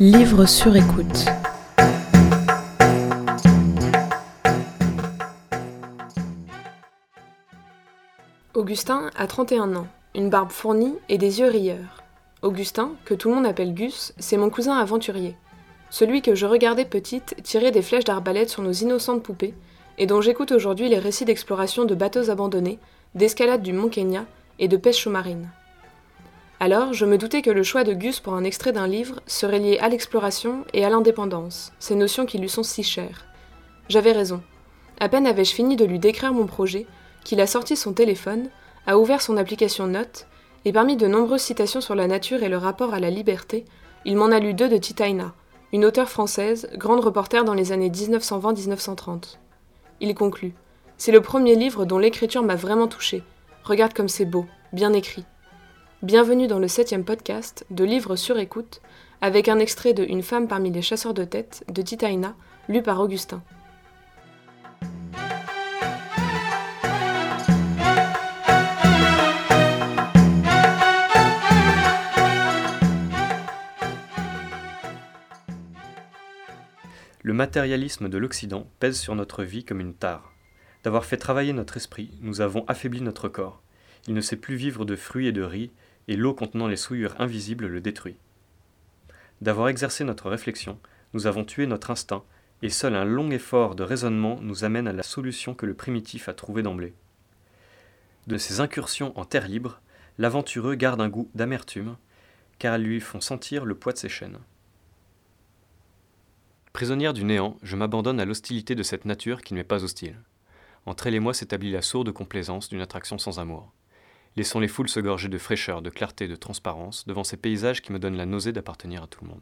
Livre sur écoute. Augustin a 31 ans, une barbe fournie et des yeux rieurs. Augustin, que tout le monde appelle Gus, c'est mon cousin aventurier. Celui que je regardais petite tirer des flèches d'arbalète sur nos innocentes poupées, et dont j'écoute aujourd'hui les récits d'exploration de bateaux abandonnés, d'escalade du Mont Kenya et de pêche sous-marine. Alors, je me doutais que le choix de Gus pour un extrait d'un livre serait lié à l'exploration et à l'indépendance, ces notions qui lui sont si chères. J'avais raison. À peine avais-je fini de lui décrire mon projet, qu'il a sorti son téléphone, a ouvert son application Notes, et parmi de nombreuses citations sur la nature et le rapport à la liberté, il m'en a lu deux de Titaina, une auteure française, grande reporter dans les années 1920-1930. Il conclut C'est le premier livre dont l'écriture m'a vraiment touché. Regarde comme c'est beau, bien écrit. Bienvenue dans le septième podcast de Livres sur écoute, avec un extrait de Une femme parmi les chasseurs de tête de Titaina, lu par Augustin. Le matérialisme de l'Occident pèse sur notre vie comme une tare. D'avoir fait travailler notre esprit, nous avons affaibli notre corps. Il ne sait plus vivre de fruits et de riz, et l'eau contenant les souillures invisibles le détruit. D'avoir exercé notre réflexion, nous avons tué notre instinct, et seul un long effort de raisonnement nous amène à la solution que le primitif a trouvée d'emblée. De ces incursions en terre libre, l'aventureux garde un goût d'amertume, car elles lui font sentir le poids de ses chaînes. Prisonnière du néant, je m'abandonne à l'hostilité de cette nature qui ne m'est pas hostile. Entre elle et moi s'établit la sourde complaisance d'une attraction sans amour. Laissons les foules se gorger de fraîcheur, de clarté, de transparence devant ces paysages qui me donnent la nausée d'appartenir à tout le monde.